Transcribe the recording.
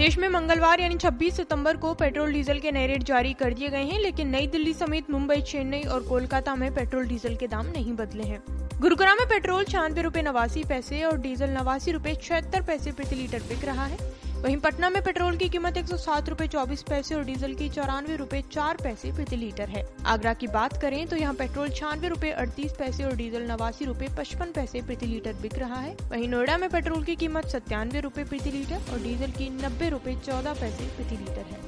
देश में मंगलवार यानी 26 सितंबर को पेट्रोल डीजल के नए रेट जारी कर दिए गए हैं, लेकिन नई दिल्ली समेत मुंबई, चेन्नई और कोलकाता में पेट्रोल डीजल के दाम नहीं बदले हैं। गुरुग्राम में पेट्रोल छियानवे रूपए नवासी पैसे और डीजल नवासी रूपए छिहत्तर पैसे प्रति लीटर बिक रहा है। वहीं पटना में पेट्रोल की कीमत एक सौ सात रूपए चौबीस पैसे और डीजल की चौरानवे रूपए चार पैसे प्रति लीटर है। आगरा की बात करें तो यहाँ पेट्रोल छियानवे रूपए अड़तीस पैसे और डीजल नवासी रूपए पचपन पैसे प्रति लीटर बिक रहा है। वहीं नोएडा में पेट्रोल की कीमत सत्तानवे रूपए प्रति लीटर और डीजल की नब्बे रूपए चौदह पैसे प्रति लीटर है।